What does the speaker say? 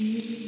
Mm-hmm.